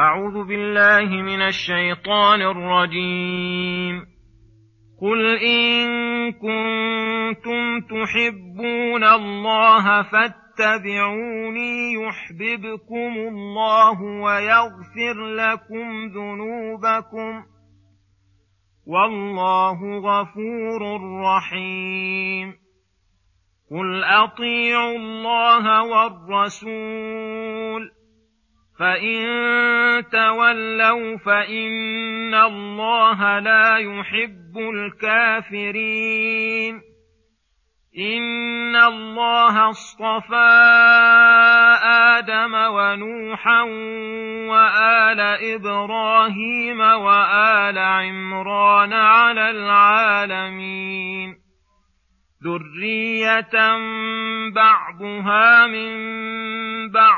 أعوذ بالله من الشيطان الرجيم. قل إن كنتم تحبون الله فاتبعوني يحببكم الله ويغفر لكم ذنوبكم والله غفور رحيم. قل أطيعوا الله والرسول فان تولوا فان الله لا يحب الكافرين ان الله اصطفى آدم ونوحا وال إبراهيم وال عمران على العالمين ذريه بعضها من بعض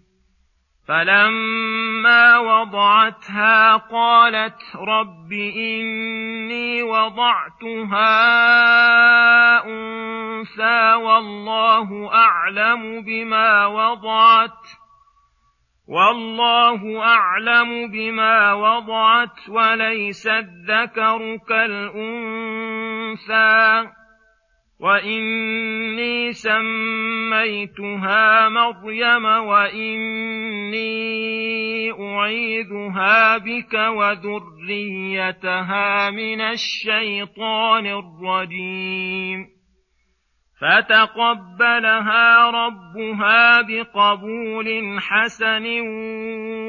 فلما وضعتها قالت رب اني وضعتها انثى والله اعلم بما وضعت والله اعلم بما وضعت وليس الذكر كالانثى واني سميتها مريم واني اعيذها بك وذريتها من الشيطان الرجيم فتقبلها ربها بقبول حسن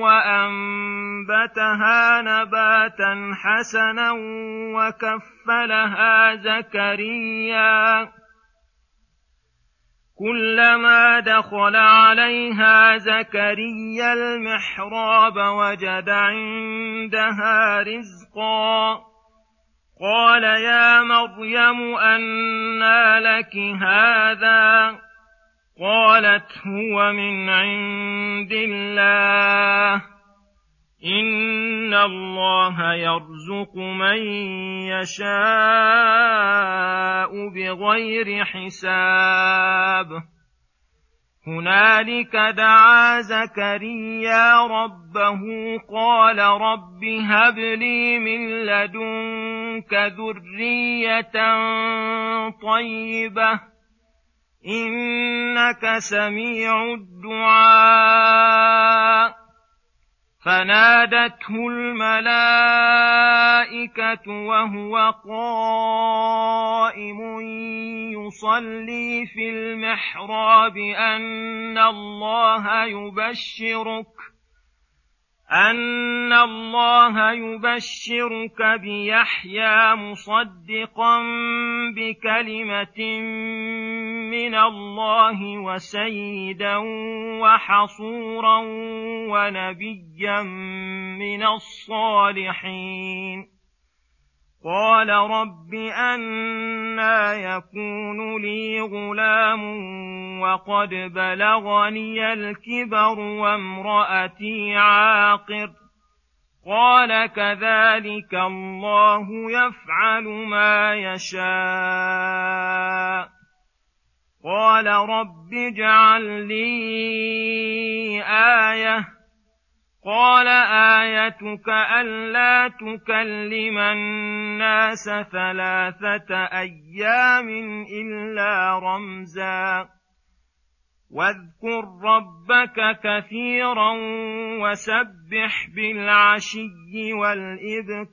وأنبتها نباتا حسنا وكفلها زكريا. كلما دخل عليها زكريا المحراب وجد عندها رزقا. قال يا مريم انى لك هذا قالت هو من عند الله إن الله يرزق من يشاء بغير حساب هنالك دعا زكريا ربه قال رب هب لي من لدنك ذريه طيبه انك سميع الدعاء فنادته الملائكة وهو قائم يصلي في المحراب أن الله يبشرك أن الله يبشرك بيحيى مصدقا بكلمة من الله وسيدا وحصورا ونبيا من الصالحين. قال رب أنا يكون لي غلام وقد بلغني الكبر وامرأتي عاقر. قال كذلك الله يفعل ما يشاء. قال رب اجعل لي آية. قال آيتك ألا تكلم الناس ثلاثة أيام إلا رمزا. واذكر ربك كثيرا وسبح بالعشي والإذكار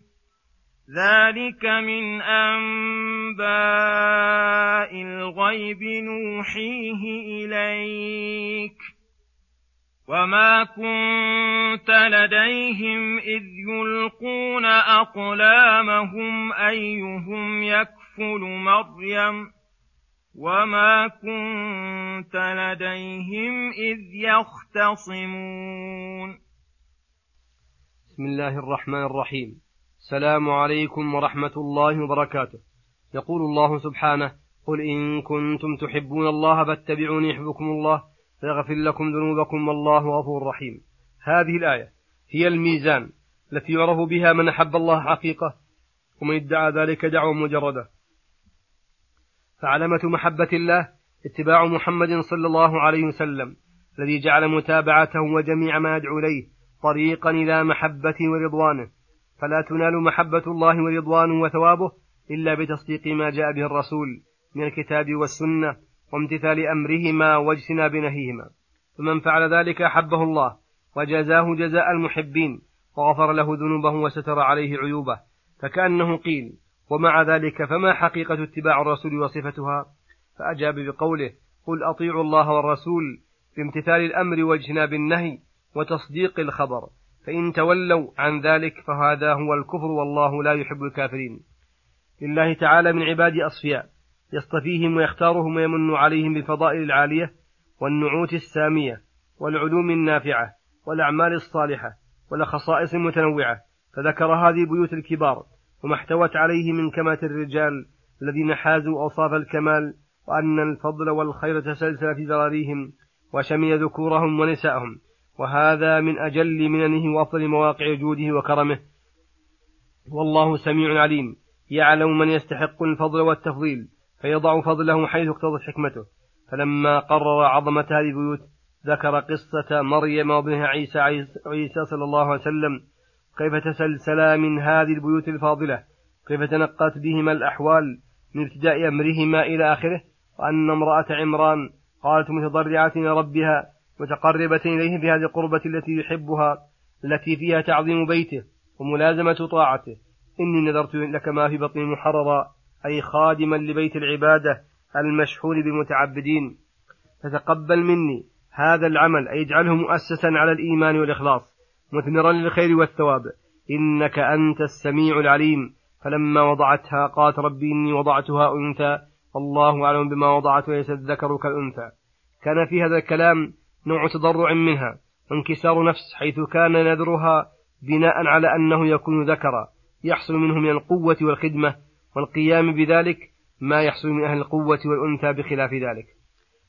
ذلك من أنباء الغيب نوحيه إليك وما كنت لديهم إذ يلقون أقلامهم أيهم يكفل مريم وما كنت لديهم إذ يختصمون بسم الله الرحمن الرحيم السلام عليكم ورحمة الله وبركاته. يقول الله سبحانه قل إن كنتم تحبون الله فاتبعوني يحبكم الله فيغفر لكم ذنوبكم والله غفور رحيم. هذه الآية هي الميزان التي يعرف بها من أحب الله حقيقة ومن ادعى ذلك دعوة مجردة. فعلامة محبة الله اتباع محمد صلى الله عليه وسلم الذي جعل متابعته وجميع ما يدعو إليه طريقا إلى محبته ورضوانه. فلا تنال محبة الله ورضوانه وثوابه إلا بتصديق ما جاء به الرسول من الكتاب والسنة وامتثال أمرهما واجتناب نهيهما. فمن فعل ذلك أحبه الله وجزاه جزاء المحبين وغفر له ذنوبه وستر عليه عيوبه. فكأنه قيل ومع ذلك فما حقيقة اتباع الرسول وصفتها؟ فأجاب بقوله قل أطيعوا الله والرسول بامتثال الأمر واجتناب النهي وتصديق الخبر. فإن تولوا عن ذلك فهذا هو الكفر والله لا يحب الكافرين. لله تعالى من عباد أصفياء يصطفيهم ويختارهم ويمن عليهم بالفضائل العالية والنعوت السامية والعلوم النافعة والأعمال الصالحة والخصائص المتنوعة. فذكر هذه بيوت الكبار وما احتوت عليه من كمة الرجال الذين حازوا أوصاف الكمال وأن الفضل والخير تسلسل في ذراريهم وشمل ذكورهم ونساءهم. وهذا من أجل مننه وأفضل مواقع جوده وكرمه. والله سميع عليم. يعلم من يستحق الفضل والتفضيل فيضع فضله حيث اقتضت حكمته. فلما قرر عظمة هذه البيوت ذكر قصة مريم وابنها عيسى عيسى صلى الله عليه وسلم. كيف تسلسلا من هذه البيوت الفاضلة؟ كيف تنقت بهما الأحوال من ابتداء أمرهما إلى آخره؟ وأن امرأة عمران قالت متضرعة ربها متقربة إليه بهذه القربة التي يحبها التي فيها تعظيم بيته وملازمة طاعته. إني نذرت لك ما في بطني محررا أي خادما لبيت العبادة المشحون بالمتعبدين فتقبل مني هذا العمل أي اجعله مؤسسا على الإيمان والإخلاص مثمرا للخير والثواب. إنك أنت السميع العليم. فلما وضعتها قالت ربي إني وضعتها أنثى. والله أعلم بما وضعت وليس الذكر كالأنثى. كان في هذا الكلام نوع تضرع منها وانكسار نفس حيث كان نذرها بناء على أنه يكون ذكرا يحصل منه من القوة والخدمة والقيام بذلك ما يحصل من أهل القوة والأنثى بخلاف ذلك.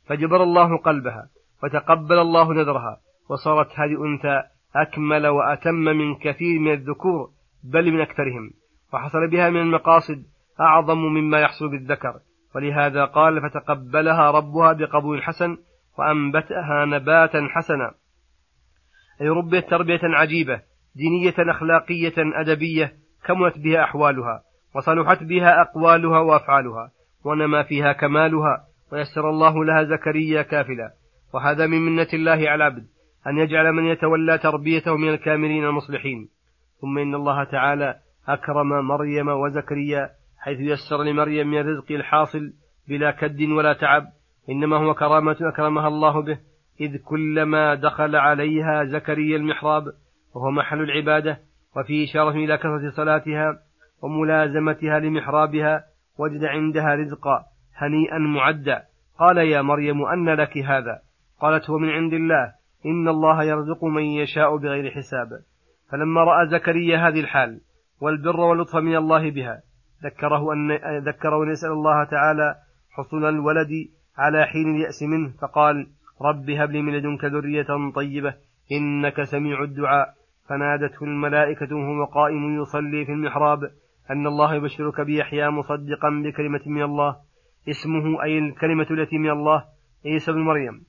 فجبر الله قلبها وتقبل الله نذرها وصارت هذه أنثى أكمل وأتم من كثير من الذكور بل من أكثرهم وحصل بها من المقاصد أعظم مما يحصل بالذكر. ولهذا قال فتقبلها ربها بقبول حسن وأنبتها نباتا حسنا. أي ربيت تربية عجيبة دينية أخلاقية أدبية كملت بها أحوالها وصلحت بها أقوالها وأفعالها ونما فيها كمالها ويسر الله لها زكريا كافلا. وهذا من منة الله على العبد أن يجعل من يتولى تربيته من الكاملين المصلحين. ثم إن الله تعالى أكرم مريم وزكريا حيث يسر لمريم من الرزق الحاصل بلا كد ولا تعب إنما هو كرامة أكرمها الله به إذ كلما دخل عليها زكريا المحراب وهو محل العبادة وفيه إشارة إلى كثرة صلاتها وملازمتها لمحرابها وجد عندها رزقا هنيئا معدا. قال يا مريم أن لك هذا؟ قالت هو من عند الله إن الله يرزق من يشاء بغير حساب. فلما رأى زكريا هذه الحال والبر واللطف من الله بها ذكره أن ذكره أن يسأل الله تعالى حصول الولد على حين اليأس منه فقال رب هب لي من لدنك ذرية طيبة إنك سميع الدعاء. فنادته الملائكة وهو قائم يصلي في المحراب أن الله يبشرك بيحيى مصدقا بكلمة من الله اسمه أي الكلمة التي من الله عيسى بن مريم.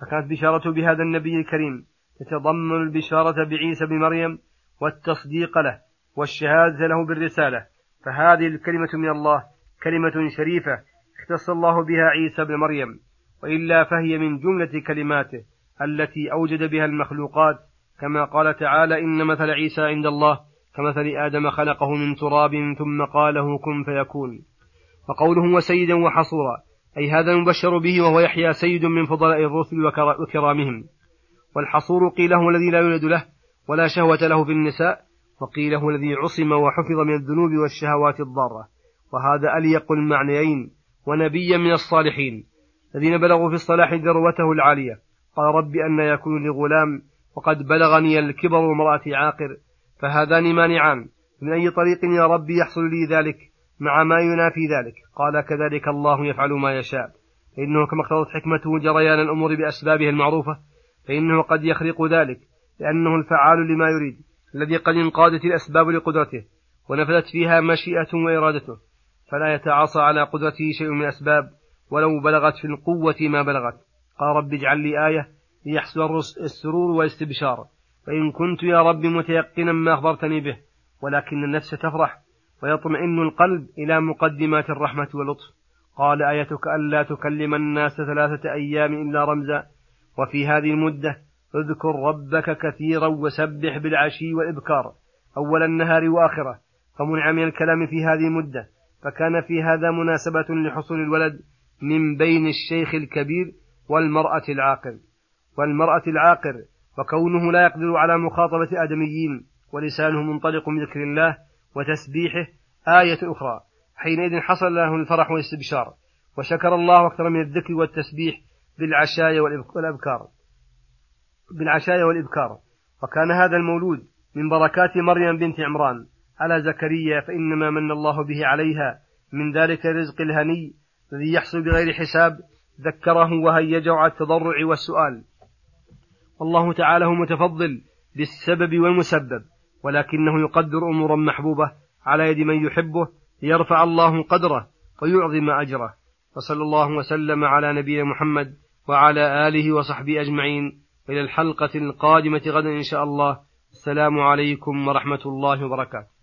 فكانت بشارته بهذا النبي الكريم تتضمن البشارة بعيسى بن مريم والتصديق له والشهادة له بالرسالة فهذه الكلمة من الله كلمة شريفة اختص الله بها عيسى بن مريم وإلا فهي من جملة كلماته التي أوجد بها المخلوقات كما قال تعالى إن مثل عيسى عند الله كمثل آدم خلقه من تراب ثم قال له كن فيكون وقوله وسيدا وحصورا أي هذا المبشر به وهو يحيى سيد من فضلاء الرسل وكرامهم. والحصور قيل هو الذي لا يولد له ولا شهوة له في النساء وقيل هو الذي عصم وحفظ من الذنوب والشهوات الضارة. وهذا أليق المعنيين. ونبيا من الصالحين الذين بلغوا في الصلاح ذروته العالية. قال رب أن يكون لي غلام وقد بلغني الكبر وامرأتي عاقر فهذان مانعان من أي طريق يا رب يحصل لي ذلك؟ مع ما ينافي ذلك. قال كذلك الله يفعل ما يشاء. فإنه كما اقتضت حكمته جريان الأمور بأسبابها المعروفة فإنه قد يخرق ذلك لأنه الفعال لما يريد الذي قد انقادت الأسباب لقدرته ونفذت فيها مشيئة وإرادته. فلا يتعاصى على قدرته شيء من الأسباب ولو بلغت في القوة ما بلغت. قال رب اجعل لي آية ليحصل السرور والاستبشار. فإن كنت يا رب متيقنا ما أخبرتني به ولكن النفس تفرح ويطمئن القلب إلى مقدمات الرحمة واللطف. قال آيتك ألا تكلم الناس ثلاثة أيام إلا رمزا. وفي هذه المدة اذكر ربك كثيرا وسبح بالعشي والإبكار. أول النهار وآخره. فمنع من الكلام في هذه المدة. فكان في هذا مناسبة لحصول الولد من بين الشيخ الكبير والمرأة العاقر. والمرأة العاقر وكونه لا يقدر على مخاطبة آدميين ولسانه منطلق من ذكر الله وتسبيحه آية أخرى. حينئذ حصل له الفرح والاستبشار وشكر الله أكثر من الذكر والتسبيح بالعشايا والأبكار. بالعشايا والإبكار. وكان هذا المولود من بركات مريم بنت عمران. على زكريا فإنما من الله به عليها. من ذلك الرزق الهني الذي يحصل بغير حساب ذكره وهيجه على التضرع والسؤال. والله تعالى هو متفضل بالسبب والمسبب ولكنه يقدر أمورا محبوبة على يد من يحبه ليرفع الله قدره ويعظم أجره. وصلى الله وسلم على نبينا محمد وعلى آله وصحبه أجمعين. إلى الحلقة القادمة غدا إن شاء الله. السلام عليكم ورحمة الله وبركاته.